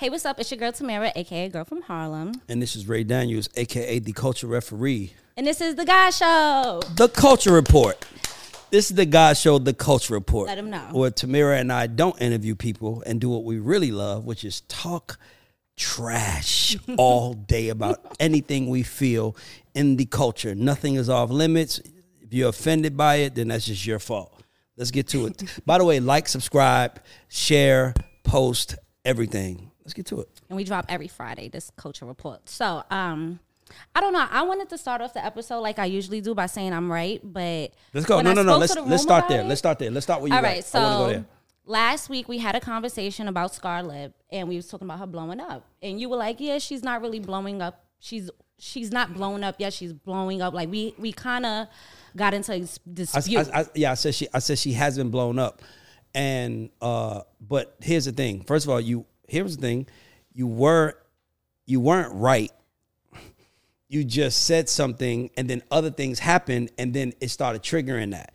Hey, what's up? It's your girl Tamira, aka Girl from Harlem. And this is Ray Daniels, aka the Culture Referee. And this is the Guy Show. The Culture Report. This is the Guy Show, the Culture Report. Let 'em know. Where Tamira and I don't interview people and do what we really love, which is talk trash all day about anything we feel in the culture. Nothing is off limits. If you're offended by it, then that's just your fault. Let's get to it. by the way, like, subscribe, share, post, everything. Let's get to it. And we drop every Friday this culture report. So, um, I don't know. I wanted to start off the episode like I usually do by saying I'm right, but Let's go. No, I no, no. Let's let's start there. it- Let's start there. Let's start where you All right, I want to go so last week we had a conversation about Scar Lip, and we was talking about her blowing up, and you were like, "Yeah, she's not really blowing up. She's she's not blown up yet. She's blowing up." Like we we kind of got into a s- I, dispute. I, I, yeah, I said she. I said she has been blown up, and uh, but here's the thing. First of all, you here's the thing. You were you weren't right. You just said something, and then other things happened, and then it started triggering that.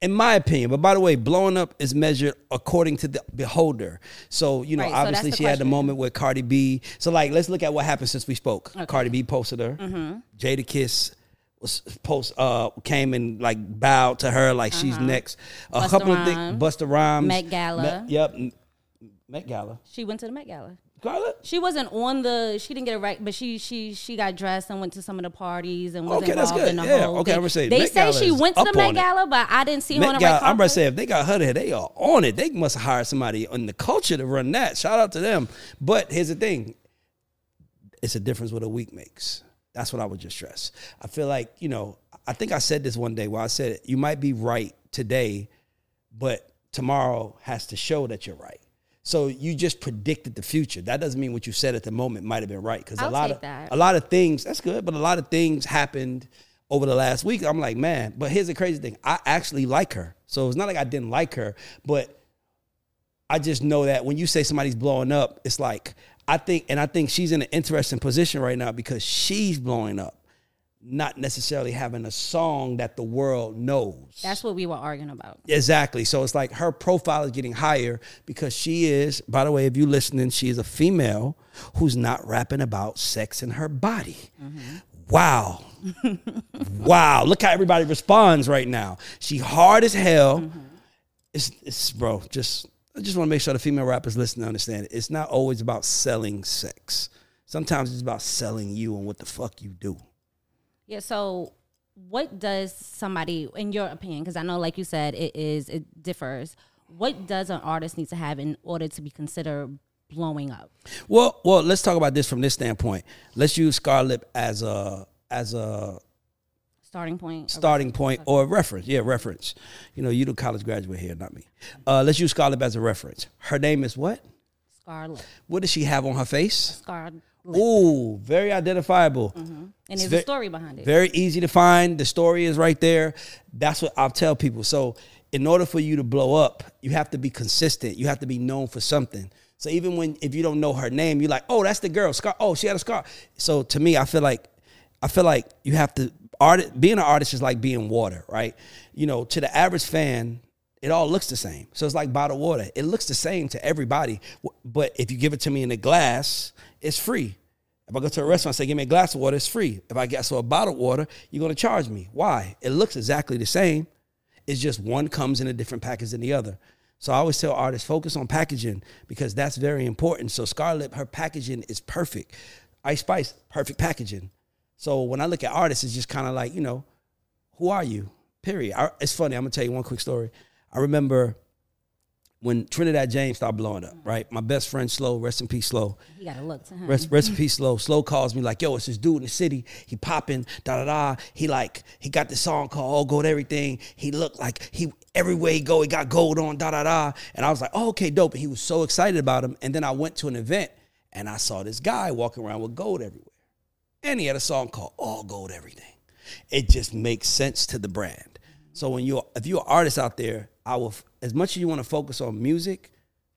In my opinion, but by the way, blowing up is measured according to the beholder. So you know, Right, obviously, the she had the moment with Cardi B. So like, let's look at what happened since we spoke. Cardi B posted her. Mm-hmm. Jadakiss was post uh came and like bowed to her like she's next. A Busta couple of things. Rhymes. Busta Rhymes. Met Gala. Met- yep. Met Gala. she went to the Met Gala. Scar Lip? She wasn't on the. She didn't get it right, but she she she got dressed and went to some of the parties and was Okay, that's good. in the Yeah, whole. okay, thing. I'm say they Met say Gala she went to the Met on it. Gala, but I didn't see her on the Gala, I'm gonna say if they got her there, they are on it. They must have hired somebody in the culture to run that. Shout out to them. But here's the thing: it's a difference what a week makes. That's what I would just stress. I feel like you know. I think I said this one day where I said you might be right today, but tomorrow has to show that you're right. So you just predicted the future. That doesn't mean what you said at the moment might have been right because a lot of that. a lot of things that's good, but a lot of things happened over the last week. I'm like, man, but here's the crazy thing. I actually like her. So it's not like I didn't like her, but I just know that when you say somebody's blowing up, it's like I think and I think she's in an interesting position right now because she's blowing up, not necessarily having a song that the world knows. That's what we were arguing about. Exactly. So it's like her profile is getting higher because she is, by the way, if you listening, she is a female who's not rapping about sex in her body. Mm-hmm. Wow. wow. Look how everybody responds right now. She hard as hell. Mm-hmm. It's, it's bro, just I just want to make sure the female rappers listen to understand it. It's not always about selling sex. Sometimes it's about selling you and what the fuck you do. Yeah. So, what does somebody, in your opinion, because I know, like you said, it is it differs. What does an artist need to have in order to be considered blowing up? Well, well, let's talk about this from this standpoint. Let's use Scar Lip as a as a Starting point. starting point or reference. Yeah, reference. You know, you the college graduate here, not me. Uh, let's use Scar Lip as a reference. Her name is what? Scar Lip. What does she have on her face? Scar Lip. Ooh, very identifiable. Mm-hmm. and It's there's a story behind it. Very easy to find. The story is right there. That's what I'll tell people. So, in order for you to blow up, you have to be consistent. You have to be known for something. So even when if you don't know her name, you're like, oh, that's the girl. Scar. Oh, she had a scar. So to me, I feel like I feel like you have to art. Being an artist is like being water, right? You know, to the average fan, it all looks the same. So it's like bottled water. It looks the same to everybody. But if you give it to me in a glass, it's free. If I go to a restaurant and say, give me a glass of water, it's free. If I get so a bottled water, you're gonna charge me. Why? It looks exactly the same. It's just one comes in a different package than the other. So I always tell artists, focus on packaging because that's very important. So Scar Lip, her packaging is perfect. Ice Spice, perfect packaging. So when I look at artists, it's just kind of like, you know, who are you? Period. I, it's funny. I'm gonna tell you one quick story. I remember when Trinidad James started blowing up, right? My best friend Slow, rest in peace, Slow. you gotta look to him. Rest, rest in peace, Slow. Slow calls me like, yo, it's this dude in the city. He popping, da da da. He like, he got this song called All Gold Everything. He looked like he everywhere he go, he got gold on, da da da. And I was like, oh, okay, dope. And he was so excited about him. And then I went to an event and I saw this guy walking around with gold everywhere. And he had a song called All Gold Everything. It just makes sense to the brand. So when you're if you're an artist out there, I will as much as you want to focus on music,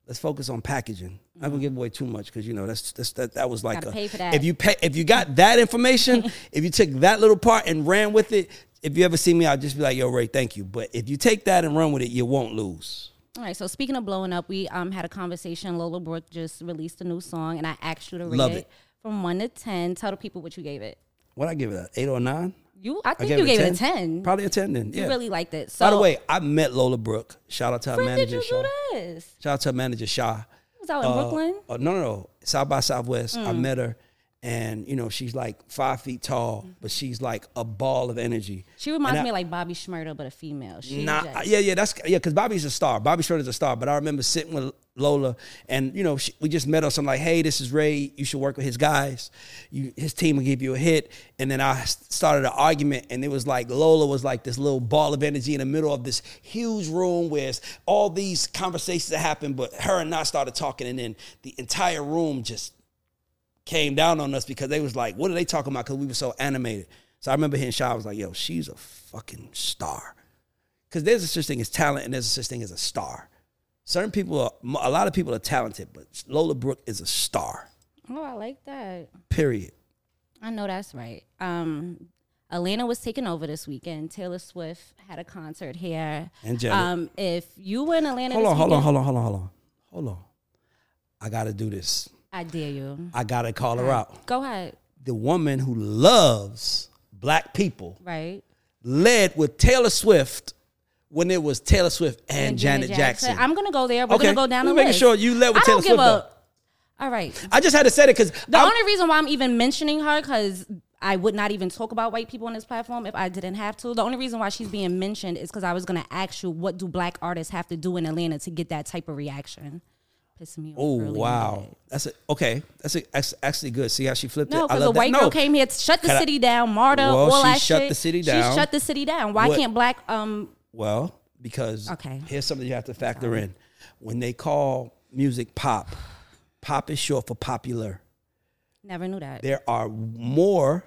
let's focus on packaging. I'm not gonna give away too much because you know that's, that's that that was like a, pay for that. if you pay if you got that information, if you took that little part and ran with it, if you ever see me, I'll just be like, yo, Ray, thank you. But if you take that and run with it, you won't lose. All right. So speaking of blowing up, we um had a conversation. Lola Brooke just released a new song, and I asked you to rate it, it. from one to ten. Tell the people what you gave it. What I give it? An eight or nine? You, I I think you gave it a ten. Probably a ten then. You really liked it. So By the way, I met Lola Brooke. Shout out to our her when did manager. you do this? Shout out to her manager Shaw. Was out in Uh, Brooklyn. uh, no, no, no. South by Southwest. Mm. I met her, and you know she's like five feet tall, but she's like a ball of energy. She reminds I- me of like Bobby Shmurda, but a female. She Nah, just- yeah, yeah, that's yeah. Because Bobby's a star. Bobby Shmurda's a star. But I remember sitting with Lola, and you know, she, we just met on something like, "Hey, this is Ray. You should work with his guys. You, his team will give you a hit." And then I started an argument, and it was like Lola was like this little ball of energy in the middle of this huge room where all these conversations that happened, but her and I started talking, and then the entire room just came down on us because they was like, "What are they talking about?" Because we were so animated. So I remember hearing Shaw was like, "Yo, she's a fucking star." Because there's a such thing as talent, and there's a such thing as a star. Certain people, are, a lot of people are talented, but Lola Brooke is a star. Oh, I like that. Period. I know that's right. Um, Atlanta was taking over this weekend. Taylor Swift had a concert here. And. Um, if you were in Atlanta, Hold this on, hold on, hold on, hold on, hold on, hold on. I gotta do this. I dare you. I gotta call her out. Go ahead. The woman who loves black people Right. led with Taylor Swift when it was Taylor Swift and, Janet, Jackson. I'm gonna go there. We're Okay. gonna go down We're the making list. sure you let with I Taylor don't give Swift, a. All right. I just had to say it because The only reason why I'm even mentioning her because I would not even talk about white people on this platform if I didn't have to. The only reason why she's being mentioned is because I was gonna ask you what do black artists have to do in Atlanta to get that type of reaction. Piss me off. Oh early in the wow, that's a, okay. That's, a, that's actually good. See how she flipped No, it. I because the white that. girl No. came here, to shut the Can I- city down, Marta, Well, all she that shut shit. the city down. She shut the city down. Why What- can't black um Well, because Okay. here's something you have to factor in. When they call music pop, pop is short for popular. never knew that. There are more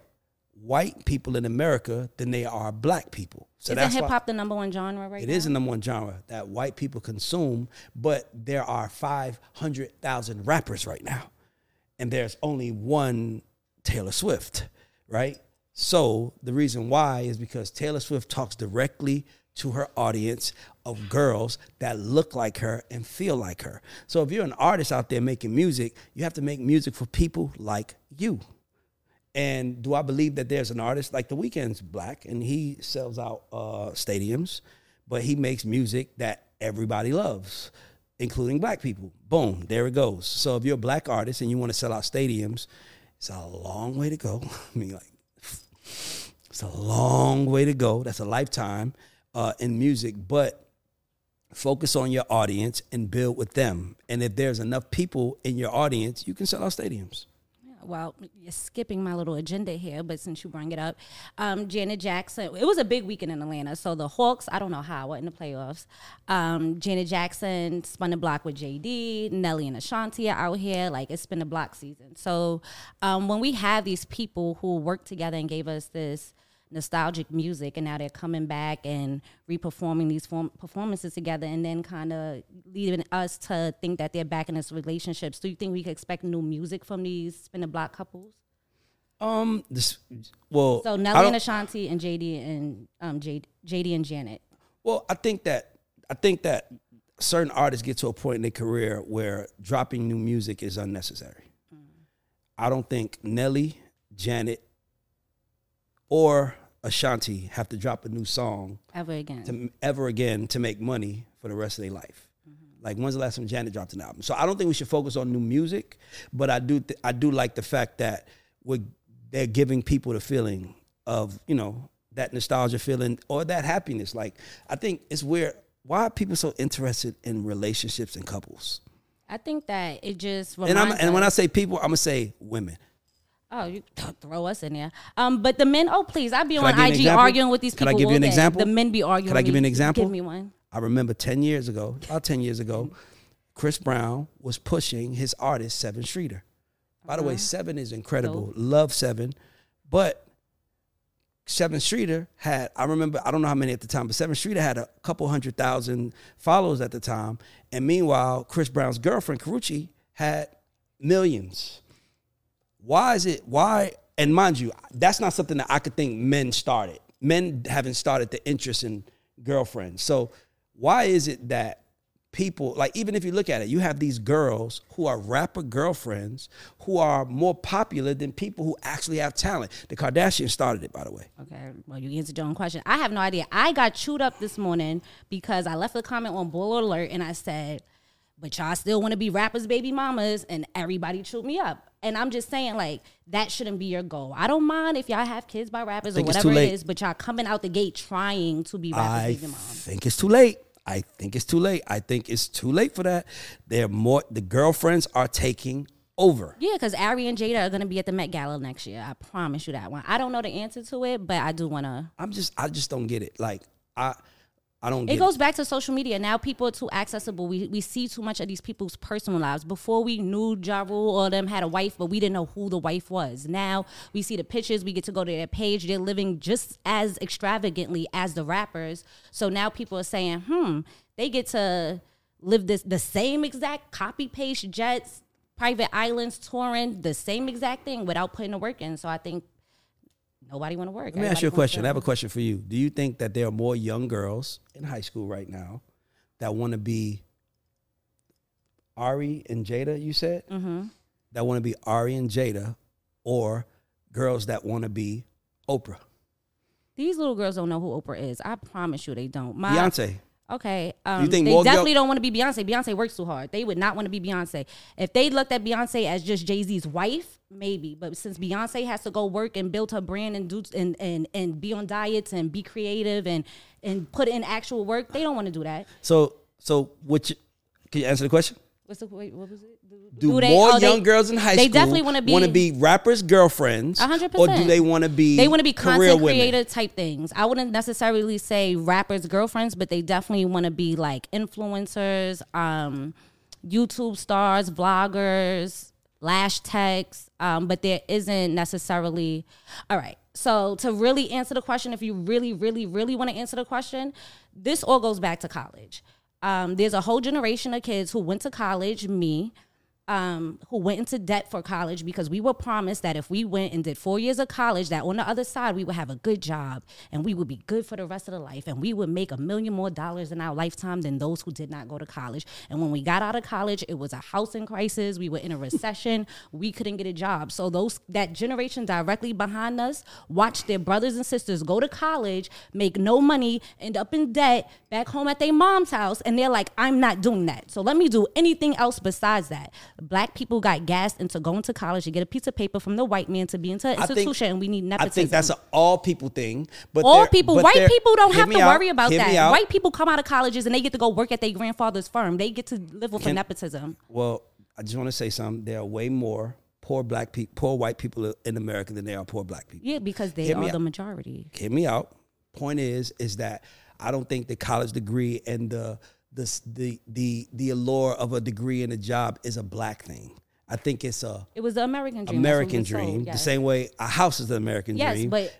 white people in America than there are black people. So Isn't hip hop the number one genre right it now? is the number one genre that white people consume, but there are 500,000 rappers right now. And there's only one Taylor Swift, right? So the reason why is because Taylor Swift talks directly to her audience of girls that look like her and feel like her. So if you're an artist out there making music, you have to make music for people like you. And do I believe that there's an artist like The Weeknd's black and he sells out uh, stadiums, but he makes music that everybody loves, including black people. Boom, there it goes. So if you're a black artist and you want to sell out stadiums, it's a long way to go. I mean, like, it's a long way to go. That's a lifetime uh, in music, but focus on your audience and build with them. And if there's enough people in your audience, you can sell out stadiums. well, you're skipping my little agenda here, but since you bring it up, um, Janet Jackson, it was a big weekend in Atlanta. So the Hawks, I don't know how, what in the playoffs. Um, Janet Jackson spun the block with JD, Nelly and Ashanti are out here. Like it's been a block season. So um, when we have these people who work together and gave us this nostalgic music and now they're coming back and reperforming these form- performances together and then kind of leading us to think that they're back in this relationships do you think we could expect new music from these spin the block couples Um, this well. so nelly and ashanti and jd and um JD, jd and janet Well, I think that I think that certain artists get to a point in their career where dropping new music is unnecessary. I don't think Nelly, Janet, or Ashanti have to drop a new song ever again to ever again to make money for the rest of their life. Mm-hmm. Like when's the last time Janet dropped an album? So I don't think we should focus on new music, but I do th- I do like the fact that we're they're giving people the feeling of you know that nostalgia feeling or that happiness. Like I think it's weird. Why are people so interested in relationships and couples? i think that it just And I'm and when I say people, I'm gonna say women. Oh, you throw us in there. Um, but the men, oh please, I'd be Can I on give you an IG example? arguing with these people. Can people. I give you all an day. example? The men be arguing. Can I with give you an me. example? Give me one. I remember 10 years ago, about 10 years ago, Chris Brown was pushing his artist, Sevyn Streeter. By the way, Sevyn is incredible. Love Sevyn. But Sevyn Streeter had, I remember, I don't know how many at the time, but Sevyn Streeter had a couple hundred thousand followers at the time. And meanwhile, Chris Brown's girlfriend, Karrueche, had millions. Why is it, why, and mind you, that's not something that I could think men started. Men haven't started the interest in girlfriends. So why is it that people like even if you look at it you have these girls who are rapper girlfriends who are more popular than people who actually have talent the kardashians started it by the way Okay, well, you answered your own question. I have no idea. I got chewed up this morning because I left a comment on Bull Alert and I said, but y'all still want to be rappers, baby mamas, and everybody chewed me up. And I'm just saying, like, that shouldn't be your goal. I don't mind if y'all have kids by rappers or whatever it's whatever too it is, but y'all coming out the gate trying to be rappers, i think it's too late i think it's too late i think it's too late for that they're more the girlfriends are taking over Yeah, because Ari and Jayda are going to be at the Met Gala next year. I promise you that one. I don't know the answer to it, but I do want to. i'm just i just don't get it like i i don't It goes back to social media. Now people are too accessible. We we see too much of these people's personal lives. Before we knew Ja Rule or them had a wife, but we didn't know who the wife was. Now we see the pictures. We get to go to their page. They're living just as extravagantly as the rappers. So now people are saying, hmm, they get to live this the same exact copy paste jets, private islands, touring the same exact thing without putting the work in. So I think nobody want to work. Let me ask you a question. I have a question for you. Do you think that there are more young girls in high school right now that want to be Ari and Jayda? You said Mm-hmm. that want to be Ari and Jayda, or girls that want to be Oprah, These little girls don't know who Oprah is. I promise you, they don't. My, Beyonce. Okay. Um, think they more girl- definitely don't want to be Beyonce. Beyonce works too hard. They would not want to be Beyonce. If they looked at Beyonce as just Jay Z's wife, maybe. But since Beyonce has to go work and build her brand and do and and and be on diets and be creative and and put in actual work, they don't want to do that. So, so which? Can you answer the question? What's the wait? What was it? Do, they- more oh, they- young girls in high they school definitely wanna be- want to be rappers' girlfriends, A hundred or do they want to be They want to be career content women? creator type things. I wouldn't necessarily say rappers' girlfriends, but they definitely want to be like influencers, um, YouTube stars, vloggers, lash techs. Um, but there isn't necessarily. All right. So to really answer the question, if you really, really, really want to answer the question, this all goes back to college. Um, there's a whole generation of kids who went to college, me, um, who went into debt for college because we were promised that if we went and did four years of college, that on the other side we would have a good job and we would be good for the rest of the life and we would make a million more dollars in our lifetime than those who did not go to college. And when we got out of college, it was a housing crisis. We were in a recession. we couldn't get a job. So those that generation directly behind us watched their brothers and sisters go to college, make no money, end up in debt, back home at their mom's house, and they're like, I'm not doing that. So let me do anything else besides that. Black people got gassed into going to college to get a piece of paper from the white man to be into an I think- institution, and we need nepotism. I think that's an all people thing. But all people, but white people don't have to out, worry about that. White people come out of colleges and they get to go work at their grandfather's firm. They get to live with Can- nepotism. Well, I just want to say something. There are way more poor black people, poor white people in America than there are poor black people. Yeah, because they are the out. majority. Hear me out. Point is, is that I don't think the college degree and the the the the, the allure of a degree and a job is a black thing. I think it's a It was the American dream. American we were told, dream. The same way a house is the American Yes, dream. but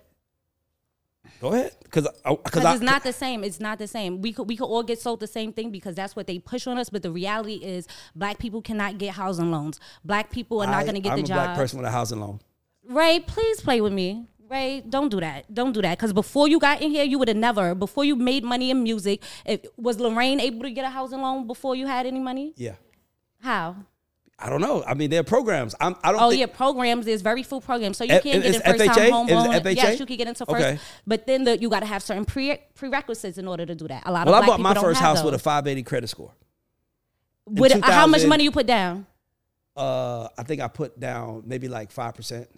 Go ahead, because because because it's not the same. It's not the same. We could we could all get sold the same thing because that's what they push on us. But the reality is, black people cannot get housing loans. Black people are not going to get I'm the a job. black person with a housing loan. Ray, please play with me. Ray, don't do that. Don't do that. Because before you got in here, you would have never. Before you made money in music, if, was Lorraine able to get a housing loan before you had any money? Yeah, How? I don't know. I mean, there are programs. I'm, I don't. Oh think, yeah, programs. There's very few programs, so you can't get in first time home loan. FHA? Yes, you can get into first, Okay. but then the, you got to have certain pre- prerequisites in order to do that. A lot of people. Well, of I bought my first house with a 580 credit score. With how much money you put down? Uh, I think I put down maybe like five percent.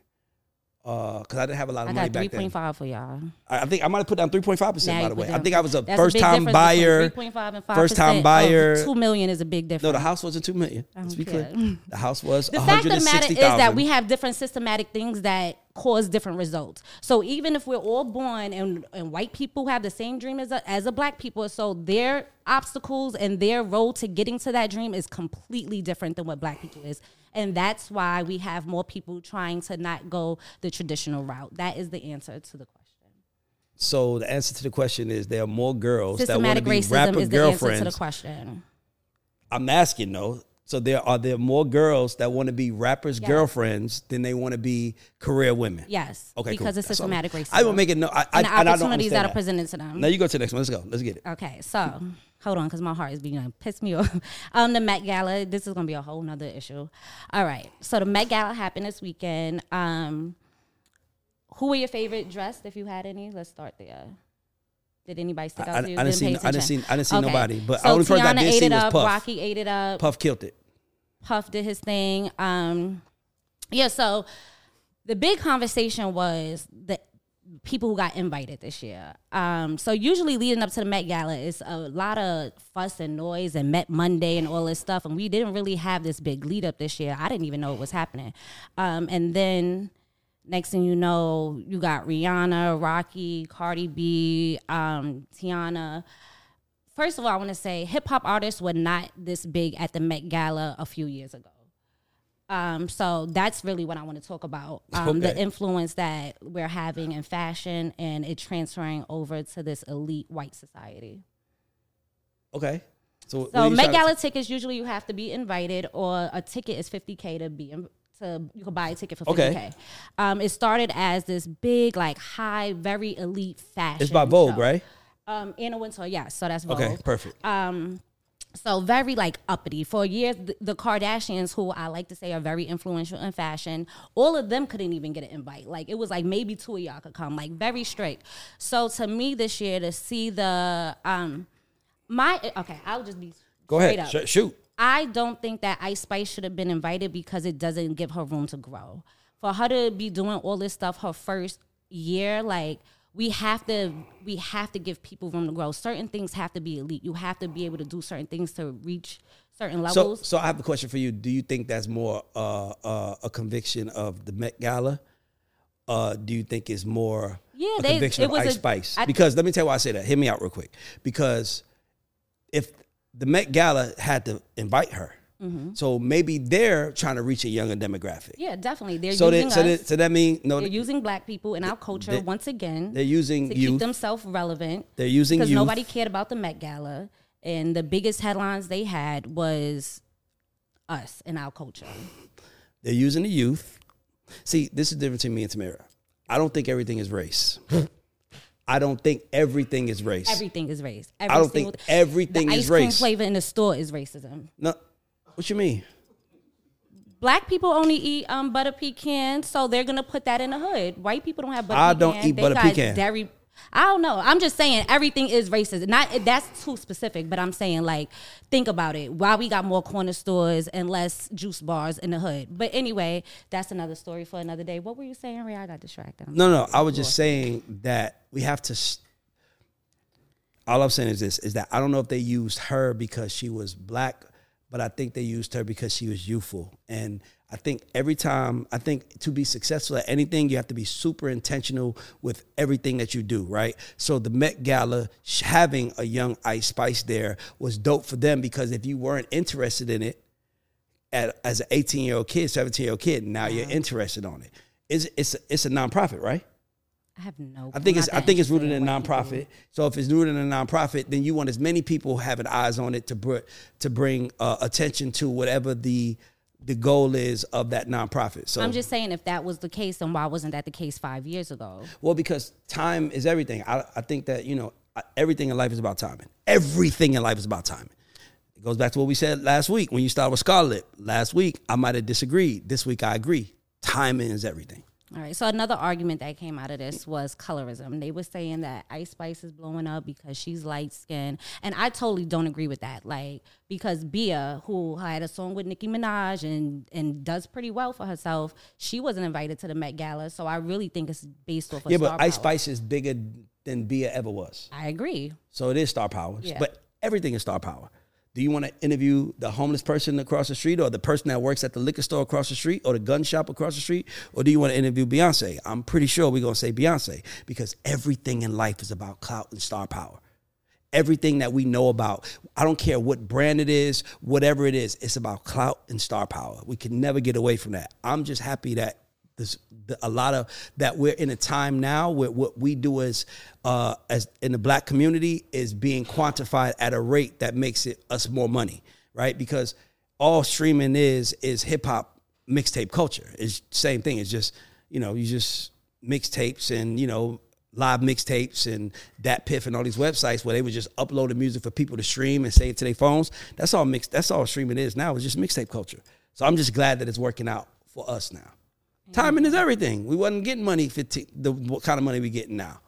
Uh, because I didn't have a lot of I money got back three then. point five for y'all. I I think I might have put down three point five Now percent. By the way, I think I was a That's first big time buyer. between 3.5 and 5%. First time buyer. Two million is a big difference. No, the house wasn't two million. Let's be clear. The house was The fact of the matter sixty is that we have different systematic things that cause different results. So even if we're all born and, and white people have the same dream as a, as a black people, so their obstacles and their road to getting to that dream is completely different than what black people is. And that's why we have more people trying to not go the traditional route. That is the answer to the question. So the answer to the question is there are more girls that want to be rapper is the answer to the question. I'm asking though. So there are there more girls that want to be rappers' Yes. girlfriends than they want to be career women. Yes. Okay, Because cool. it's That's systematic racism. I will make it no. I, I, and the and I don't opportunities that are presented to them. Now you go to the next one. Let's go. Let's get it. Okay, so hold on, because my heart is beating. Piss me off. Um, the Met Gala. This is gonna be a whole nother issue. All right, so the Met Gala happened this weekend. Um, who were your favorite dressed, if you had any? Let's start there. Did anybody stick out I- to you? I didn't see- I didn't see- I didn't see nobody, but so only person I did ate see it was up. Puff. Rocky ate it up. Puff killed it. Puff did his thing. Um, yeah, so the big conversation was the people who got invited this year. Um, so usually leading up to the Met Gala is a lot of fuss and noise and Met Monday and all this stuff, and we didn't really have this big lead up this year. I didn't even know it was happening. Um, and then next thing you know, you got Rihanna, Rocky, Cardi B, um, Tiana first of all, I want to say hip hop artists were not this big at the Met Gala a few years ago. Um, so that's really what I want to talk about. Um, The influence that we're having in fashion and it transferring over to this elite white society. Okay. So, So Met trying to- Gala tickets usually you have to be invited, or a ticket is fifty k to be in, to you can buy a ticket for fifty Okay. k. Um, it started as this big, like high, very elite fashion. It's by Vogue, show. right? Um, Anna Wintour, yes. So that's Vogue. Okay, perfect. Um, so very like uppity. For years, the, the Kardashians, who I like to say are very influential in fashion, all of them couldn't even get an invite. Like it was like maybe two of y'all could come. Like very strict. So to me, this year to see the um, my okay, I'll just be Go straight ahead. up. Sh- shoot. I don't think that Ice Spice should have been invited because it doesn't give her room to grow. For her to be doing all this stuff her first year, like we have to we have to give people room to grow. Certain things have to be elite. You have to be able to do certain things to reach certain levels. so I have a question for you. Do you think that's more uh, uh, a conviction of the Met Gala? Uh, do you think it's more Yeah, a they- conviction it of was Ice a- Spice? I- because let me tell you why I say that. Hear me out real quick. Because if the Met Gala had to invite her, so maybe they're trying to reach a younger demographic. Mm-hmm. yeah, definitely. They're So using that, so us. that so that means no, they're using black people in our culture they- once again. they're using to keep themselves relevant. They're using because youth. nobody cared about the Met Gala, and the biggest headlines they had was us and our culture. They're using the youth. See, this is the difference between me and Tamira. I don't think everything is race. I don't think everything is race. Everything is race. Every I don't think everything the is ice cream race. flavor in the store is racism. No, what you mean? Black people only eat um, butter pecan, so they're gonna put that in the hood. White people don't have butter I pecan. don't eat They butter got pecan. Dairy. I don't know. I'm just saying everything is racist. Not that's too specific, but I'm saying like think about it. Why we got more corner stores and less juice bars in the hood? But anyway, that's another story for another day. What were you saying, Ray? I got distracted. I'm No, no. I was just saying that we have to. s- All I'm saying is this: is that I don't know if they used her because she was black, but I think they used her because she was youthful. And I think every time, I think to be successful at anything, you have to be super intentional with everything that you do, right? So the Met Gala having a young Ice Spice there was dope for them because if you weren't interested in it at, as an 18 year old kid, 17 year old kid, now you're uh-huh. interested on it. It's, it's, a, it's a nonprofit, right? I have no. I think it's I think it's rooted in people nonprofit. So if it's rooted in a nonprofit, then you want as many people having eyes on it to br- to bring uh, attention to whatever the the goal is of that nonprofit. So I'm just saying, if that was the case, then why wasn't that the case five years ago? well because time is everything. I, I think that you know everything in life is about timing. Everything in life is about timing. It goes back to what we said last week when you started with Scar Lip. Last week I might have disagreed. This week I agree. Timing is everything. All right. So another argument that came out of this was colorism. They were saying that Ice Spice is blowing up because she's light skinned, and I totally don't agree with that. Like because Bia, who had a song with Nicki Minaj and and does pretty well for herself, she wasn't invited to the Met Gala. So I really think it's based off of Yeah, but Ice power. Spice is bigger than Bia ever was. I agree. So it is star power. Yeah. But everything is star power. Do you want to interview the homeless person across the street or the person that works at the liquor store across the street or the gun shop across the street? Or do you want to interview Beyonce? I'm pretty sure we're going to say Beyonce because everything in life is about clout and star power. Everything that we know about, I don't care what brand it is, whatever it is, it's about clout and star power. We can never get away from that. I'm just happy that there's the, a lot of that we're in a time now where what we do as uh, as in the black community is being quantified at a rate that makes it us more money, right? Because all streaming is is hip hop mixtape culture. It's same thing. It's just you know you just mixtapes and you know live mixtapes and DatPiff and all these websites where they would just upload the music for people to stream and save to their phones. That's all mixed. That's all streaming is now. It's just mixtape culture. So I'm just glad that it's working out for us now. Timing is everything. We wasn't getting money 15, the what kind of money we getting now.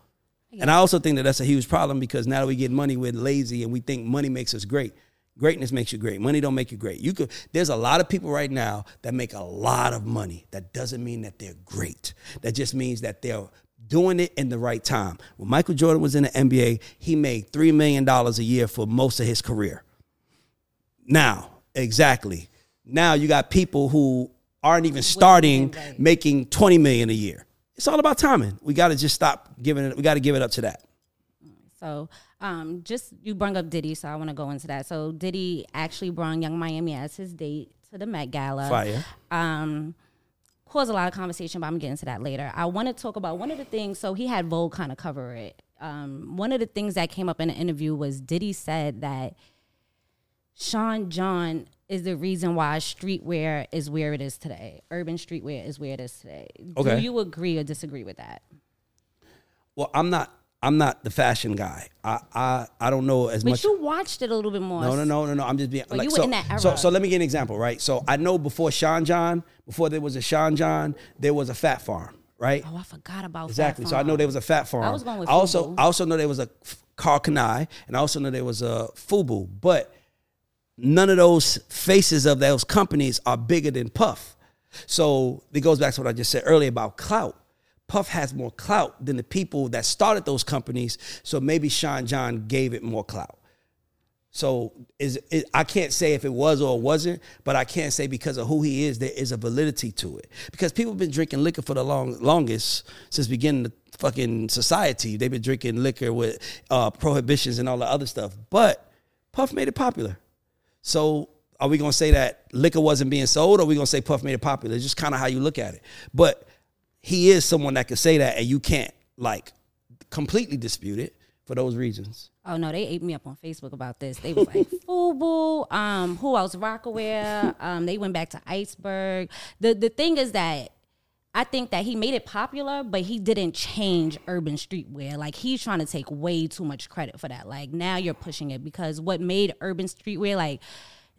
And I also think that that's a huge problem because now that we get money, we're lazy and we think money makes us great. Greatness makes you great. Money don't make you great. You could. There's a lot of people right now that make a lot of money. That doesn't mean that they're great. That just means that they're doing it in the right time. When Michael Jordan was in the NBA, he made three million dollars a year for most of his career. Now, exactly. Now you got people who aren't even starting right. making 20 million a year. It's all about timing. We got to just stop giving it we got to give it up to that. So, um, just you brought up Diddy, so I want to go into that. So, Diddy actually brought Yung Miami as his date to the Met Gala. Fire. Um, caused a lot of conversation, but I'm getting to that later. I want to talk about one of the things. So, he had Vogue kind of cover it. Um, one of the things that came up in the interview was Diddy said that Sean John is the reason why streetwear is where it is today. Urban streetwear is where it is today. Okay. Do you agree or disagree with that? Well, I'm not I'm not the fashion guy. I I, I don't know as But much you watched it a little bit more. No, no, no, no, no. I'm just being Well, like you were so, in that so. era. So let me give an example, right? So I know before Sean John, before there was a Sean John, there was a Fat Farm, right? Oh, I forgot about Fat Exactly. So I know there was a Fat Farm. I was going with I also Fubu. I also know there was a Karl Kani, and I also know there was a Fubu, but none of those faces of those companies are bigger than Puff. So it goes back to what I just said earlier about clout. Puff has more clout than the people that started those companies. So maybe Sean John gave it more clout. So is I can't say if it was or wasn't, but I can't say because of who he is, there is a validity to it. Because people have been drinking liquor for the long longest since beginning the fucking society. They've been drinking liquor with uh, prohibitions and all the other stuff. But Puff made it popular. So are we gonna say that liquor wasn't being sold, or are we gonna say Puff made it popular? It's just kind of how you look at it. But he is someone that can say that, and you can't like completely dispute it for those reasons. Oh no, they ate me up on Facebook about this. They was like Fubu, um, who else? Rocawear. Um, they went back to Iceberg. The the thing is that I think that he made it popular, but he didn't change urban streetwear. Like he's trying to take way too much credit for that. Like now you're pushing it because what made urban streetwear like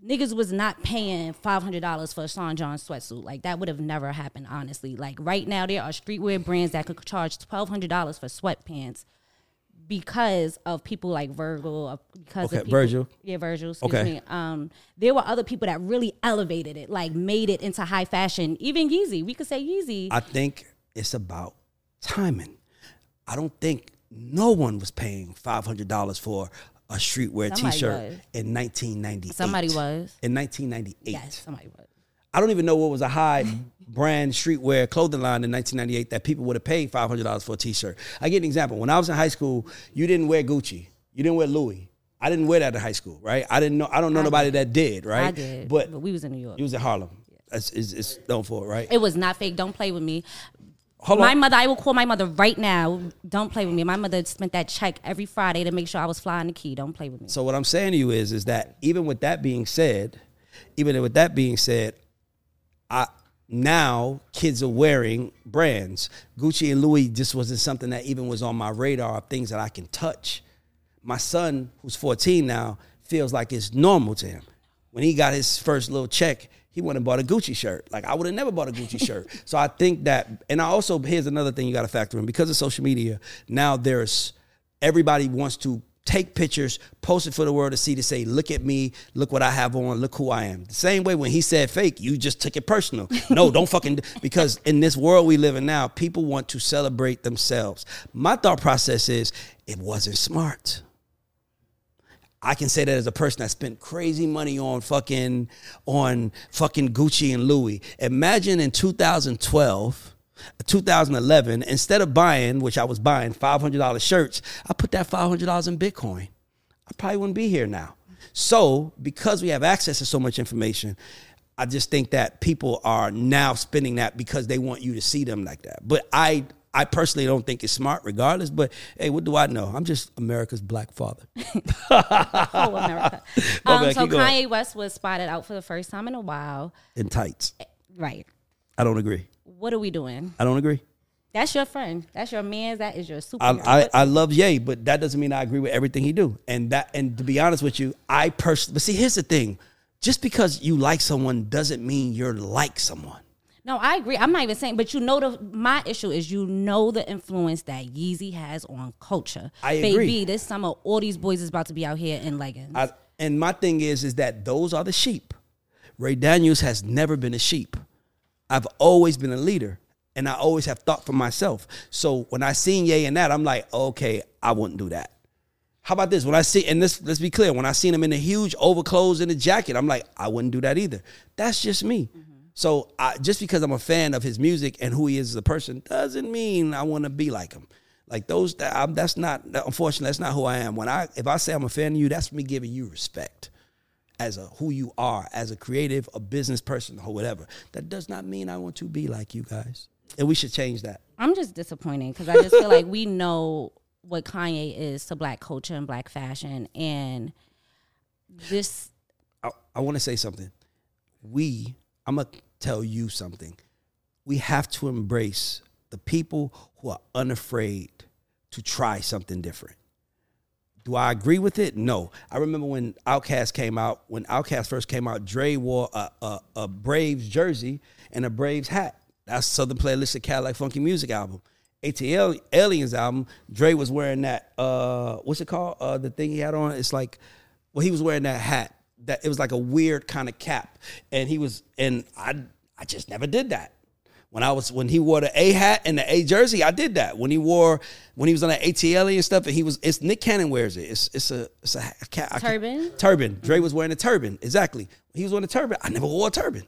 niggas was not paying five hundred dollars for a Sean John sweatsuit. Like that would have never happened, honestly. Like right now there are streetwear brands that could charge twelve hundred dollars for sweatpants because of people like Virgil, because Okay, of people, Virgil. yeah, Virgil. Excuse Okay. me. Um, there were other people that really elevated it, like made it into high fashion. Even Yeezy, we could say Yeezy. I think it's about timing. I don't think no one was paying five hundred dollars for a streetwear Somebody T-shirt was. in nineteen ninety. Somebody was. in 1998. Yes, somebody was. I don't even know what was a high brand streetwear clothing line in 1998 that people would have paid $500 for a t-shirt. I get an example. When I was in high school, you didn't wear Gucci. You didn't wear Louis. I didn't wear that in high school, right? I didn't know. I don't know I nobody did. that did, right? I did. But But, we was in New York. you was in Harlem. That's is it's known for it, right? it was not fake. Don't play with me. Hold my on. mother, I will call my mother right now. Don't play with me. My mother spent that check every Friday to make sure I was flying the key. Don't play with me. So what I'm saying to you is, is that even with that being said, even with that being said, I now kids are wearing brands. Gucci and Louis just wasn't something that even was on my radar of things that I can touch. My son, who's 14 now, feels like it's normal to him. When he got his first little check, he went and bought a Gucci shirt. Like I would have never bought a Gucci shirt. So I think that, and I also here's another thing you got to factor in because of social media. Now there's everybody wants to take pictures, post it for the world to see to say, look at me, look what I have on, look who I am. The same way when he said fake, you just took it personal. No, don't fucking because in this world we live in now, people want to celebrate themselves. My thought process is it wasn't smart. I can say that as a person that spent crazy money on fucking on fucking Gucci and Louis. Imagine in 2012, 2011, instead of buying, which I was buying $500 shirts, I put that $500 in Bitcoin. I probably wouldn't be here now. So, because we have access to so much information, I just think that people are now spending that because they want you to see them like that. But I I personally don't think it's smart regardless, but hey, what do I know? I'm just America's black father. oh, America. Um, bad, so keep going. Kanye West was spotted out for the first time in a while. in tights. Right. I don't agree. What are we doing? I don't agree. That's your friend. That's your man. That is your I. I, I love Ye, but that doesn't mean I agree with everything he do. And that and to be honest with you, I personally but see here's the thing. Just because you like someone doesn't mean you're like someone. No, I agree. I'm not even saying, but you know the my issue is you know the influence that Yeezy has on culture. I Baby, agree. this summer all these boys is about to be out here in leggings. I, and my thing is, is that those are the sheep. Ray Daniels has never been a sheep. I've always been a leader, and I always have thought for myself. So when I seen Ye and that, I'm like, okay, I wouldn't do that. How about this? When I see, and this, let's be clear, when I seen him in a huge overclothes and a jacket, I'm like, I wouldn't do that either. That's just me. So I, just because I'm a fan of his music and who he is as a person doesn't mean I want to be like him. Like those, that, that's not. Unfortunately, that's not who I am. When I, if I say I'm a fan of you, that's me giving you respect as a who you are, as a creative, a business person, or whatever. That does not mean I want to be like you guys, and we should change that. I'm just disappointed because I just feel like we know what Kanye is to black culture and black fashion, and this I, I want to say something. We, I'm gonna tell you something. We have to embrace the people who are unafraid to try something different. Do I agree with it? No. I remember when Outkast came out. When Outkast first came out, Dre wore a, a, a Braves jersey and a Braves hat. That's Southern Playlist of Cadillac Funky Music album. ATL Aliens album. Dre was wearing that. Uh, what's it called? Uh, the thing he had on. It's like, well, he was wearing that hat. That it was like a weird kind of cap, and he was. And I, I just never did that. When I was when he wore the A hat and the A jersey, I did that. When he wore when he was on the ATL and stuff, and he was it's Nick Cannon wears it. It's it's a it's a ca- I Turban? Turban. Dre mm-hmm. was wearing a turban. Exactly. He was wearing a turban. I never wore a turban.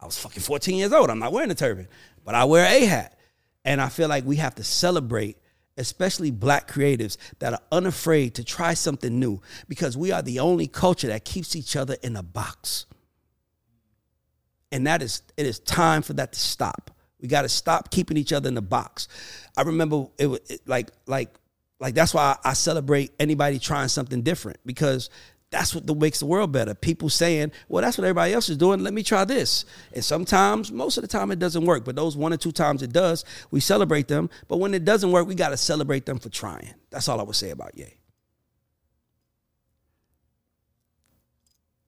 I was fucking 14 years old. I'm not wearing a turban, but I wear a hat. And I feel like we have to celebrate, especially black creatives that are unafraid to try something new because we are the only culture that keeps each other in a box and that is it is time for that to stop. We got to stop keeping each other in the box. I remember it was like like like that's why I, celebrate anybody trying something different because that's what makes the world better. People saying, "Well, that's what everybody else is doing. Let me try this." And sometimes, most of the time, it doesn't work. But those one or two times it does, we celebrate them. But when it doesn't work, we got to celebrate them for trying. That's all I would say about Ye.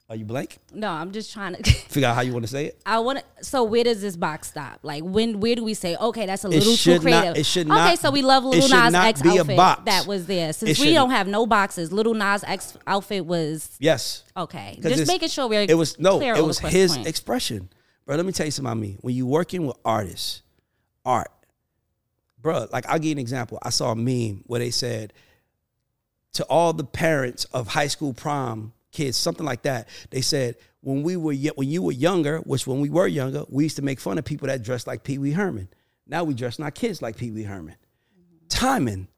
Are you blank? no, I'm just trying to. Figure out how you want to say it. I want to. So where does this box stop? Like when? Where do we say okay? That's a little too should not- creative. it should not. okay, so we love Lil Nas X be a outfit box. that was there. Since It we don't have no boxes, Lil Nas X outfit was Yes. Okay, Just making sure we're it was no clear it was his point. expression bro let me tell you something about me when you working with artists art bro like i'll give you an example i saw a meme where they said to all the parents of high school prom kids, something like that. They said when we were when you were younger, which when we were younger, we used to make fun of people that dressed like Pee Wee Herman. Now we dress our kids like Pee Wee Herman. Timing.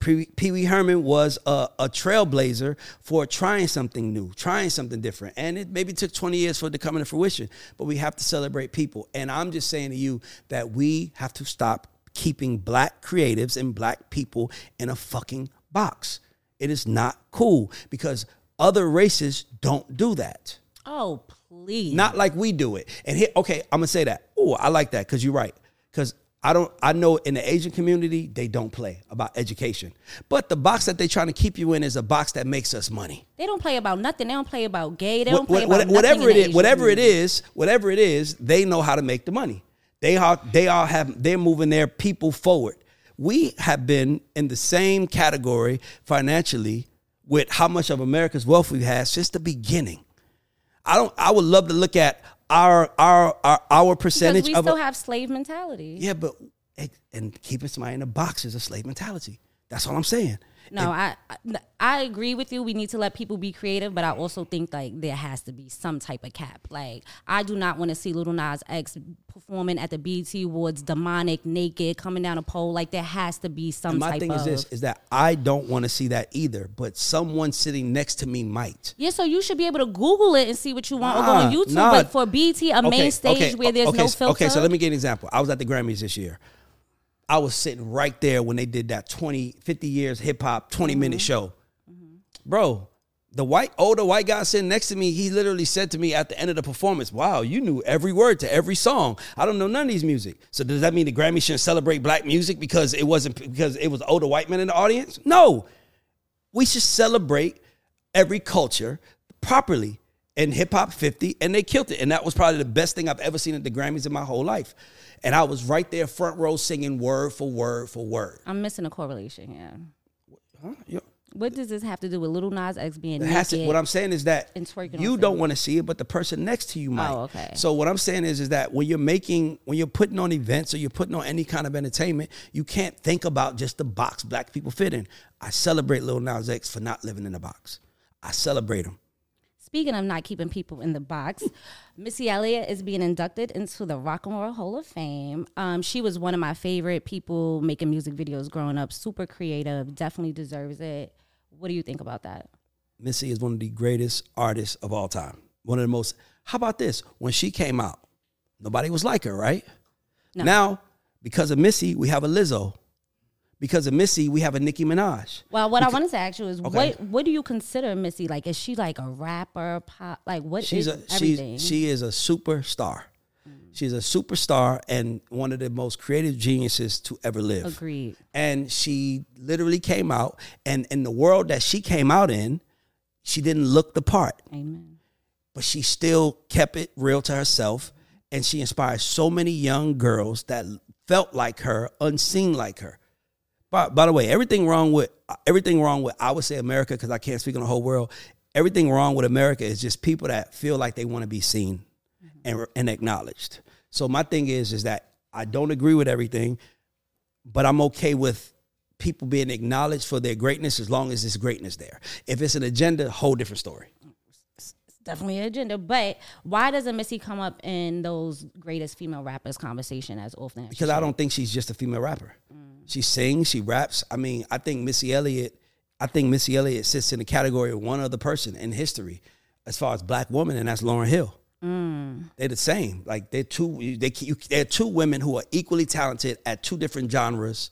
Pee Wee Herman was a, a, trailblazer for trying something new, trying something different. And it maybe took 20 years for it to come into fruition, but we have to celebrate people. And I'm just saying to you that we have to stop keeping black creatives and black people in a fucking box. It is not cool because other races don't do that. Oh, please. Not like we do it. And here, okay, I'm gonna say that. Oh, I like that because you're right. Because I don't I know in the Asian community they don't play about education. But the box that they're trying to keep you in is a box that makes us money. They don't play about nothing. They don't play about gay. They don't play what, about whatever it is, whatever it is, whatever it is, they know how to make the money. They are they all have they're moving their people forward. We have been in the same category financially with how much of America's wealth we've had since the beginning. I don't I would love to look at our our our, our percentage because we still a, have slave mentality. Yeah, but and keeping somebody in a box is a slave mentality. That's all I'm saying. No, I, I, I agree with you. We need to let people be creative, but I also think like there has to be some type of cap. Like I do not want to see Lil Nas X performing at the BET Awards, demonic, naked, coming down a pole. Like there has to be some. And my type thing of, is this: is that I don't want to see that either, but someone sitting next to me might. Yeah, so you should be able to Google it and see what you want nah, or go on YouTube. Nah. But for BET, a okay, main stage okay, where there's okay, no filter. Okay, so let me give an example. I was at the Grammys this year. I was sitting right there when they did that 20, 50 years hip hop, 20 mm-hmm. minute show. Mm-hmm. Bro, the white older white guy sitting next to me, he literally said to me at the end of the performance, "Wow, you knew every word to every song. I don't know none of these music. So does that mean the Grammy shouldn't celebrate black music because it wasn't because it was older white men in the audience? No, we should celebrate every culture properly. And hip hop 50, and they killed it. And that was probably the best thing I've ever seen at the Grammys in my whole life and I was right there front row singing word for word for word. I'm missing a correlation here. Huh? Yeah. What does this have to do with Little Nas X being naked? To, what I'm saying is that you don't want to see it, but the person next to you might. Oh, okay. So what I'm saying is, is that when you're making, when you're putting on events or you're putting on any kind of entertainment, you can't think about just the box black people fit in. I celebrate Little Nas X for not living in a box. I celebrate him. Speaking of not keeping people in the box, Missy Elliott is being inducted into the Rock and Roll Hall of Fame. Um, she was one of my favorite people making music videos growing up. Super creative, definitely deserves it. What do you think about that? Missy is one of the greatest artists of all time. One of the most. How about this? When she came out, nobody was like her, right? No. Now, because of Missy, we have a Lizzo because of Missy, we have a Nicki Minaj. Well, what because, I wanted to ask you is, okay. what what do you consider Missy? Like, is she like a rapper, pop? Like, what she's is a, everything? She's, she is a superstar. Mm. She's a superstar and one of the most creative geniuses to ever live. Agreed. And she literally came out, and in the world that she came out in, she didn't look the part. Amen. But she still kept it real to herself, and she inspired so many young girls that felt like her, unseen like her. By, by the way, everything wrong with everything wrong with I would say America because I can't speak on the whole world. Everything wrong with America is just people that feel like they want to be seen mm-hmm. and, and acknowledged. So my thing is is that I don't agree with everything, but I'm okay with people being acknowledged for their greatness as long as there's greatness there. If it's an agenda, whole different story It's definitely an agenda. But why doesn't Missy come up in those greatest female rappers conversation as often? As because I don't think she's just a female rapper. She sings, she raps. I mean, I think Missy Elliott, I think Missy Elliott sits in the category of one other person in history as far as black woman, and that's Lauryn Hill. Mm. They're the same. Like they're two. They you, they're two women who are equally talented at two different genres,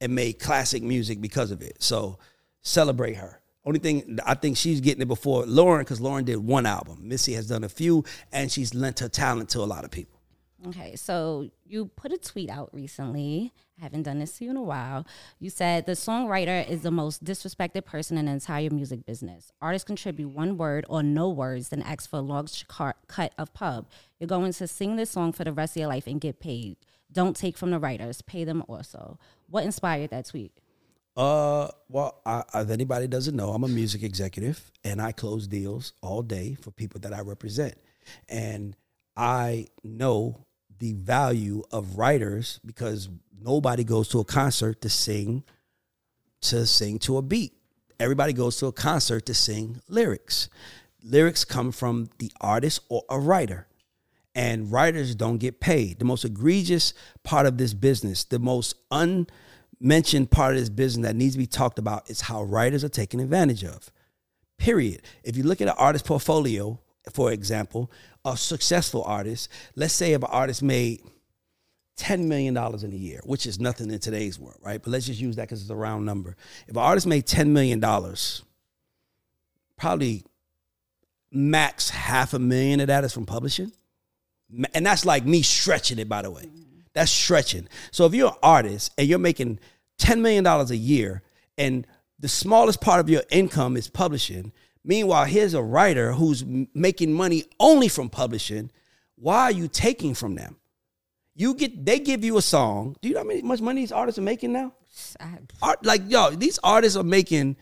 and made classic music because of it. So celebrate her. Only thing I think she's getting it before Lauryn because Lauryn did one album. Missy has done a few, and she's lent her talent to a lot of people. Okay, so you put a tweet out recently. I haven't done this to you in a while. You said the songwriter is the most disrespected person in the entire music business. Artists contribute one word or no words, then ask for a large cut of pub. You're going to sing this song for the rest of your life and get paid. Don't take from the writers, pay them also. What inspired that tweet? Uh, well, I, if anybody doesn't know, I'm a music executive and I close deals all day for people that I represent. And I know the value of writers because nobody goes to a concert to sing to sing to a beat. everybody goes to a concert to sing lyrics. Lyrics come from the artist or a writer and writers don't get paid. The most egregious part of this business, the most unmentioned part of this business that needs to be talked about is how writers are taken advantage of. Period. If you look at an artist portfolio, for example, a successful artist, let's say if an artist made $10 million in a year, which is nothing in today's world, right? But let's just use that because it's a round number. If an artist made $10 million, probably max half a million of that is from publishing and that's like me stretching it, by the way. That's stretching. So if you're an artist and you're making $10 million a year and the smallest part of your income is publishing, meanwhile, here's a writer who's making money only from publishing, why are you taking from them? You get they give you a song. Do you know how many, much money these artists are making now? Art, like yo, these artists are making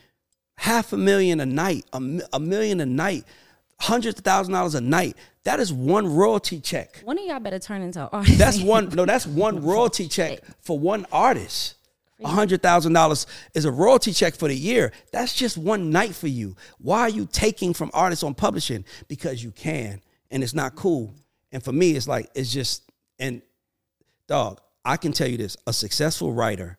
half a million a night, a, a million a night, hundreds of thousand dollars a night. That is one royalty check. One of y'all better turn into artists. That's one. No, that's one royalty check for one artist. Hundred thousand dollars is a royalty check for the year. That's just one night for you. Why are you taking from artists on publishing? Because you can, and it's not cool. And for me, it's like it's just and dog. I can tell you this: a successful writer,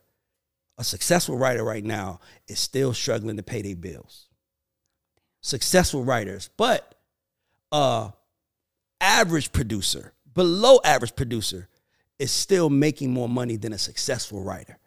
a successful writer right now is still struggling to pay their bills. Successful writers, but uh average producer, below average producer, is still making more money than a successful writer.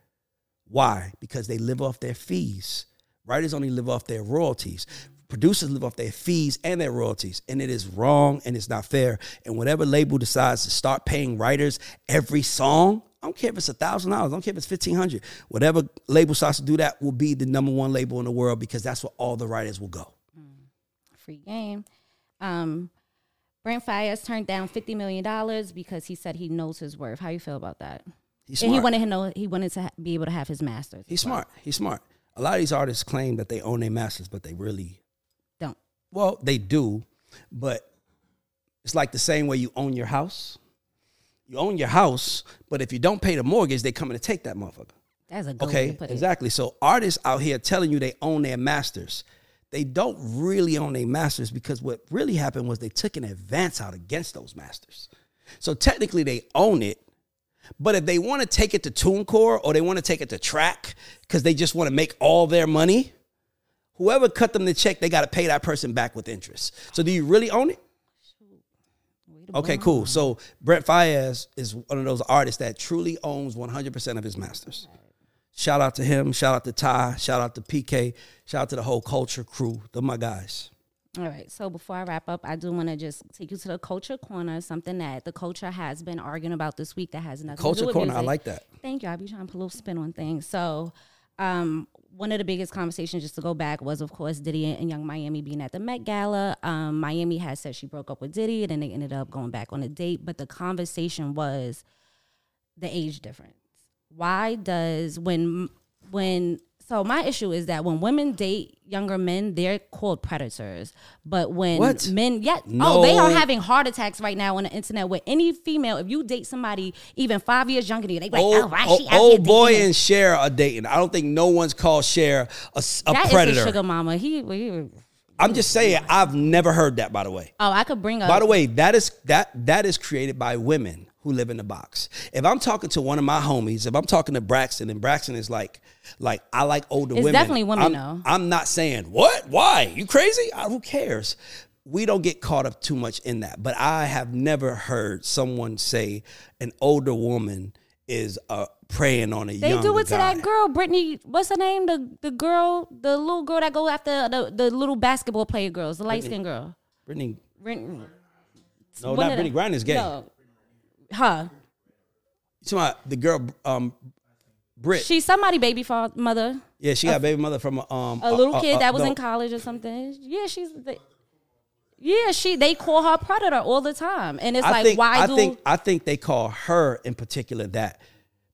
Why? Because they live off their fees. Writers only live off their royalties. Producers live off their fees and their royalties. And it is wrong and it's not fair. And whatever label decides to start paying writers every song, I don't care if it's a thousand dollars. I don't care if it's fifteen hundred. Whatever label starts to do that will be the number one label in the world because that's where all the writers will go. Free game. Um, Brent Faiyaz turned down fifty million dollars because he said he knows his worth. How you feel about that? He's And he wanted to know he wanted to ha- be able to have his masters. He's well. smart. He's smart. A lot of these artists claim that they own their masters, but they really Don't. Well, they do, but it's like the same way you own your house. You own your house, but if you don't pay the mortgage, they're coming to take that motherfucker. That's a good way Okay, to put it. exactly. So artists out here telling you they own their masters, they don't really own their masters because what really happened was they took an advance out against those masters. So technically they own it, but if they want to take it to TuneCore or they want to take it to Track because they just want to make all their money, whoever cut them the check, they got to pay that person back with interest. So do you really own it? Okay, cool. So Brent Faiyaz is one of those artists that truly owns 100% of his masters. Shout out to him. Shout out to Ty. Shout out to PK. Shout out to the whole culture crew. They're my guys. All right. So before I wrap up, I do want to just take you to the culture corner, something that the culture has been arguing about this week that has nothing to do with Culture corner, I like that. Thank you. I'll be trying to put a little spin on things. So, um, one of the biggest conversations, just to go back, was of course Diddy and Yung Miami being at the Met Gala. Um, Miami had said she broke up with Diddy, and then they ended up going back on a date. But the conversation was the age difference. Why does when when so my issue is that when women date younger men, they're called predators. But when What? men, yeah, oh, they are having heart attacks right now on the internet. With any female, if you date somebody even five years younger than you, they be like, Old, oh, oh right, old, oh, she out old oh, boy and Cher are dating. I don't think no one's called Cher a, a That is predator. sugar mama. He, he, I'm just saying, I've never heard that, by the way. oh, I could bring up. By the way, that is that that is created by women who live in the box. If I'm talking to one of my homies, if I'm talking to Braxton, and Braxton is like, like I like older It's women. definitely women, I'm, though. I'm not saying what, why, you crazy? Uh, who cares? We don't get caught up too much in that. But I have never heard someone say an older woman is uh, preying on a young. they do it to guy. that girl, Brittany. What's her name? The the girl, the little girl that go after the the little basketball player girls, the light skinned girl. Brittany, Ren- no, one not Brittany the- Griner is gay. No, her. You talking about the girl, um, Brit? She's somebody baby fa- mother. yeah, she got a baby mother from a, um, a little kid that was no, in college or something. Yeah, she's. The, yeah, she. They call her predator all the time, and it's I like, think, why I do? think I think they call her in particular that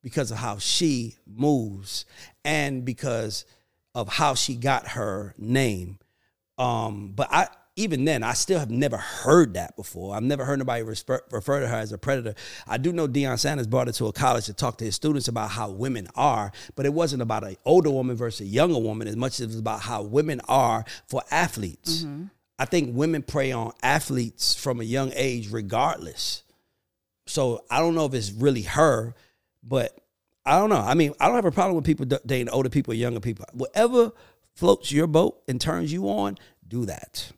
because of how she moves and because of how she got her name. Um, but I even then, I still have never heard that before. I've never heard anybody refer, refer to her as a predator. I do know Deion Sanders brought her to a college to talk to his students about how women are, but it wasn't about an older woman versus a younger woman as much as it was about how women are for athletes. Mm-hmm. I think women prey on athletes from a young age, regardless. So I don't know if it's really her, but I don't know. I mean, I don't have a problem with people dating older people or younger people. Whatever floats your boat and turns you on, do that.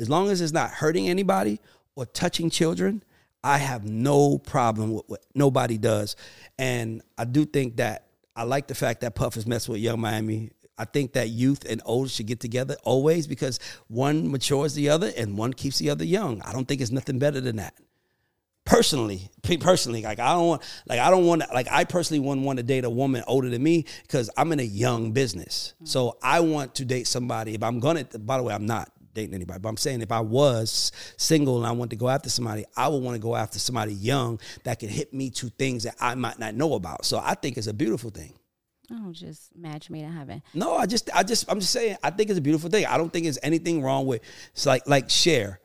As long as it's not hurting anybody or touching children, I have no problem with what nobody does. And I do think that I like the fact that Puff is messing with Yung Miami. I think that youth and old should get together always because one matures the other and one keeps the other young. I don't think it's nothing better than that personally personally like i don't want like i don't want like i personally wouldn't want to date a woman older than me because i'm in a young business so i want to date somebody if i'm gonna by the way i'm not dating anybody but i'm saying if i was single and i want to go after somebody i would want to go after somebody young that can hit me to things that i might not know about so i think it's a beautiful thing Oh, just match made in heaven. no, I just, I just, I'm just saying. I think it's a beautiful thing. I don't think there's anything wrong with. It's like, like Cher.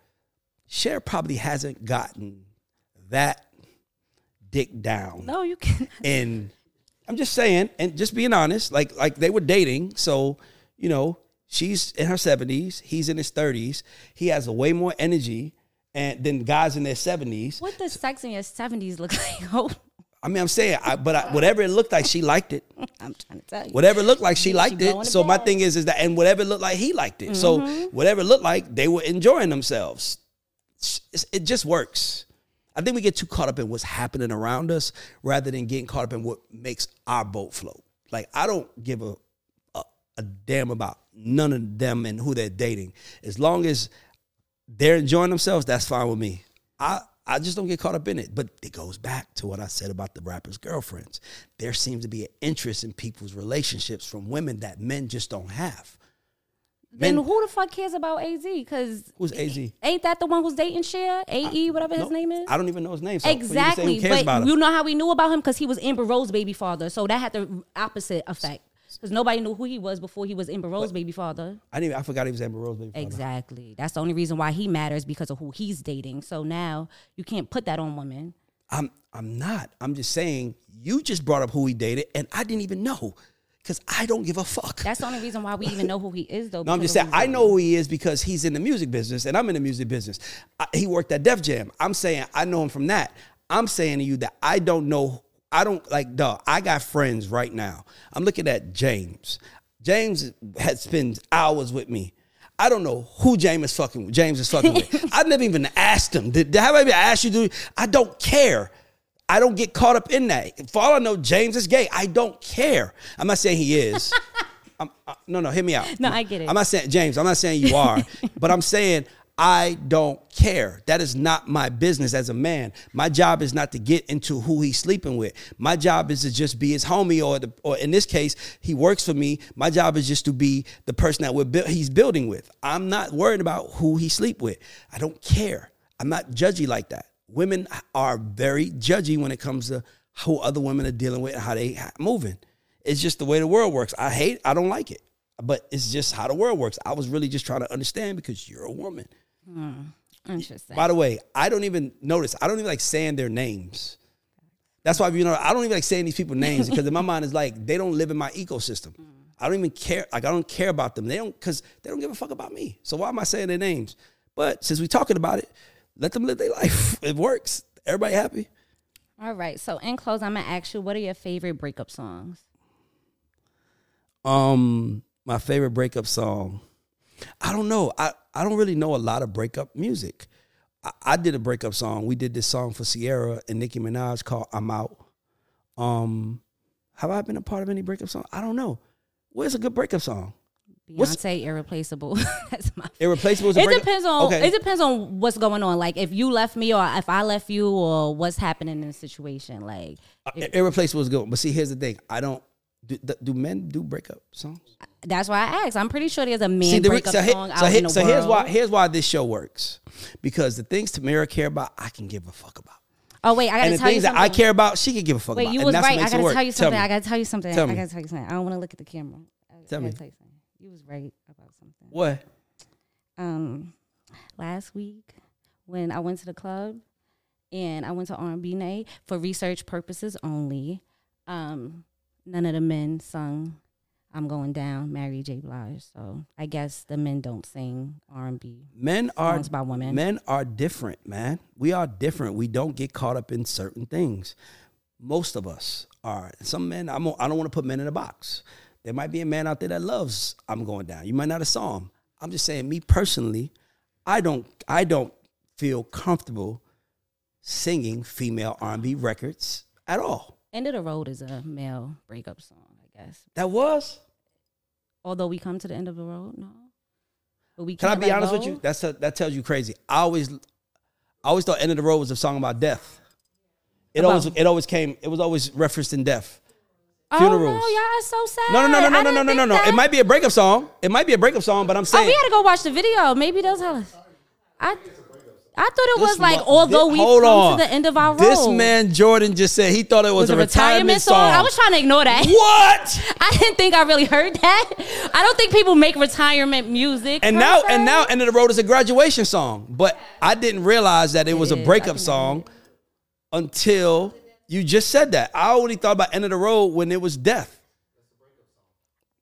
Cher probably hasn't gotten that dick down. No, you can't. And I'm just saying, and just being honest, like, like they were dating. So, you know, she's in her 70s. He's in his 30s. He has a way more energy, and than guys in their 70s. What does sex in your seventies look like? Oh, I mean, I'm saying, I, but I, whatever it looked like, she liked it. I'm trying to tell you. Whatever it looked like, she She liked going it. So my thing is, is that, and whatever it looked like, he liked it. So mm-hmm. whatever it looked like, they were enjoying themselves. It's- It just works. I think we get too caught up in what's happening around us rather than getting caught up in what makes our boat float. Like I don't give a a, a damn about none of them and who they're dating. As long as they're enjoying themselves, that's fine with me. I I just don't get caught up in it. But it goes back to what I said about the rappers' girlfriends. There seems to be an interest in people's relationships from women that men just don't have. then who the fuck cares about Az? Because Who's AZ? ain't that the one who's dating Cher? AE, whatever his No, name is. I don't even know his name. So for you say who Exactly, cares but about him? you know how we knew about him because he was Amber Rose baby father. So that had the opposite effect because nobody knew who he was before he was Amber Rose baby father. I didn't. even- I forgot he was Amber Rose baby. father. Exactly. That's the only reason why he matters because of who he's dating. So now you can't put that on women. I'm I'm not. I'm just saying you just brought up who he dated, and I didn't even know because I don't give a fuck. That's the only reason why we even know who he is, though. No, I'm just saying I know who he is because he's in the music business and I'm in the music business. I, he worked at Def Jam. I'm saying I know him from that. I'm saying to you that I don't know. I don't like. Dog. I got friends right now. I'm looking at James. James has spent hours with me. I don't know who James is fucking. With. James is fucking with. I've never even asked him. Did, did have I ever asked you? To, I don't care. I don't get caught up in that. For all I know, James is gay. I don't care. I'm not saying he is. I'm, uh, no, no, hear me out. No, I get it. I'm not saying James. I'm not saying you are, but I'm saying I don't care. That is not my business as a man. My job is not to get into who he's sleeping with. My job is to just be his homie, or the, or in this case, he works for me. My job is just to be the person that we're buil- he's building with. I'm not worried about who he sleep with. I don't care. I'm not judgy like that. Women are very judgy when it comes to who other women are dealing with and how they moving. It's just the way the world works. I hate. I don't like it, but it's just how the world works. I was really just trying to understand because you're a woman. Interesting. By the way, I don't even notice. I don't even like saying their names. That's why you know I don't even like saying these people's names because in my mind it's like they don't live in my ecosystem. I don't even care. Like I don't care about them. They don't because they don't give a fuck about me. So why am I saying their names? But since we're talking about it, let them live their life. It works. Everybody happy. All right. So in close, I'm gonna ask you, what are your favorite breakup songs? Um, my favorite breakup song. I don't know. I, I don't really know a lot of breakup music. I, I did a breakup song. We did this song for Ciara and Nicki Minaj called "I'm Out." Um, have I been a part of any breakup song? I don't know. Where's a good breakup song? What's- Beyonce, irreplaceable. That's my. Irreplaceable. is a It breakup- depends on. Okay. It depends on what's going on. Like if you left me, or if I left you, or what's happening in the situation. Like Uh, Irreplaceable is good. But see, here's the thing. I don't. Do, do men do breakup songs? That's why I asked. I'm pretty sure there's a man See, the breakup so, song out so, in the so world. here's why. Here's why this show works. Because the things Tamira care about, I can give a fuck about. oh wait, I gotta and the tell you things that something. I care about, she can give a fuck Wait, about. you And was right. I gotta tell you something. me. I gotta tell you something. Tell I gotta tell you something. I don't want to look at the camera. I Tell gotta me. Tell you, something. you was right about something. What? Um, last week when I went to the club and I went to R&B night for research purposes only. Um, none of the men sung "I'm Going Down," Mary J. Blige. So I guess the men don't sing R&B. Men are by women. Men are different, man. We are different. We don't get caught up in certain things. Most of us are. Some men, I'm, I don't want to put men in a box. There might be a man out there that loves "I'm Going Down." You might not have saw him. I'm just saying, me personally, I don't. I don't feel comfortable singing female R&B records at all. End of the Road is a male breakup song, I guess. That was. Although we come to the end of the road, no. But we Can I be honest with you? That's a, that tells you crazy. I always, I always thought "End of the Road" was a song about death. It About- always, it always came. It was always referenced in death. Oh funerals. no, y'all are so sad. No, no, no, no, I no, no, no, no, no, that. It might be a breakup song. It might be a breakup song, but I'm Oh, saying. we had to go watch the video. Maybe they'll tell us. I, I thought it was This like, mo- although we hold come on. to the end of our road. This man Jordan just said he thought it was, was a retirement, song. I was trying to ignore that. what? I didn't think I really heard that. I don't think people make retirement music. And now, se. and now, "End of the Road" is a graduation song. But I didn't realize that it was It a is. I breakup song until you just said that. I only thought about "End of the Road" when it was death.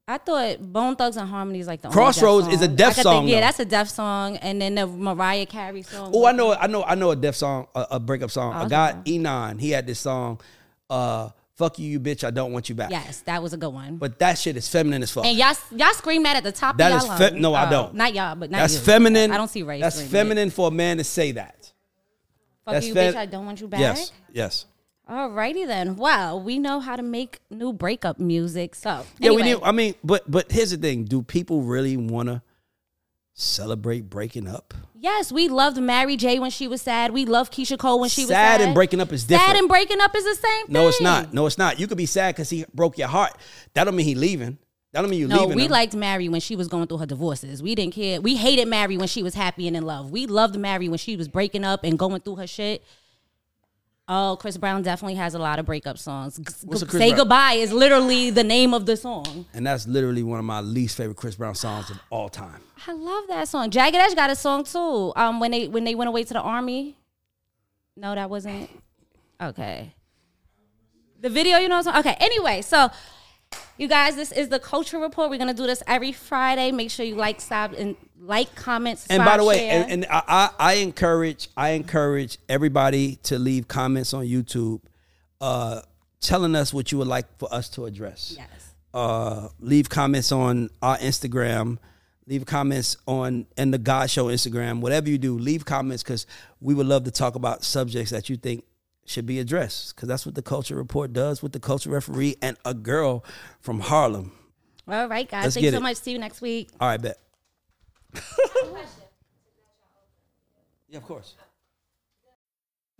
I thought Bone Thugs and Harmony is like the Crossroads is a death song, Think, yeah, that's a death song, and then the Mariah Carey song. Oh, I know, I know, I know a death song, a, a breakup song. a okay. guy, Eamon, he had this song, uh, "Fuck you, you bitch, I don't want you back." Yes, that was a good one. But that shit is feminine as fuck. and y'all, y'all scream that at the top That of y'all fe- lungs. no, I Oh, don't. Not y'all, but not That's you. feminine. I don't see Ray. That's screaming it. feminine for a man to say that. Fuck That's you, fe- bitch. I don't want you back. Yes, yes. Alrighty then. Well, we know how to make new breakup music. So Yeah, we anyway, need. I mean, but but here's the thing: Do people really want to celebrate breaking up? Yes, we loved Mary J when she was sad. We loved Keyshia Cole when she was Sad sad. and breaking up is different. Sad and breaking up is the same thing. No, it's not. No, it's not. You could be sad because he broke your heart. That don't mean he leaving. That don't mean you No, leaving. we him. liked Mary when she was going through her divorces. We didn't care. We hated Mary when she was happy and in love. We loved Mary when she was breaking up and going through her shit. Oh, Chris Brown definitely has a lot of breakup songs. What's Say Brown? goodbye is literally the name of the song. and that's literally one of my least favorite Chris Brown songs of all time. I love that song. Jagged Edge got a song too. Um, when they when they went away to the army. No, that wasn't. Okay. The video, you know. What I'm saying? Okay. Anyway, so you guys, this is the culture report. We're gonna do this every Friday. Make sure you like, sub, and like, comment, subscribe, And by the way, share. and, and I, I I encourage I encourage everybody to leave comments on YouTube, uh, telling us what you would like for us to address. yes. uh, leave comments on our Instagram, leave comments on and the God Show Instagram, whatever you do, leave comments because we would love to talk about subjects that you think should be addressed because that's what the Culture Report does with the Culture Referee and a girl from Harlem. All right, guys. Let's Thanks so it. much. See you next week. All right, bet. yeah, of course.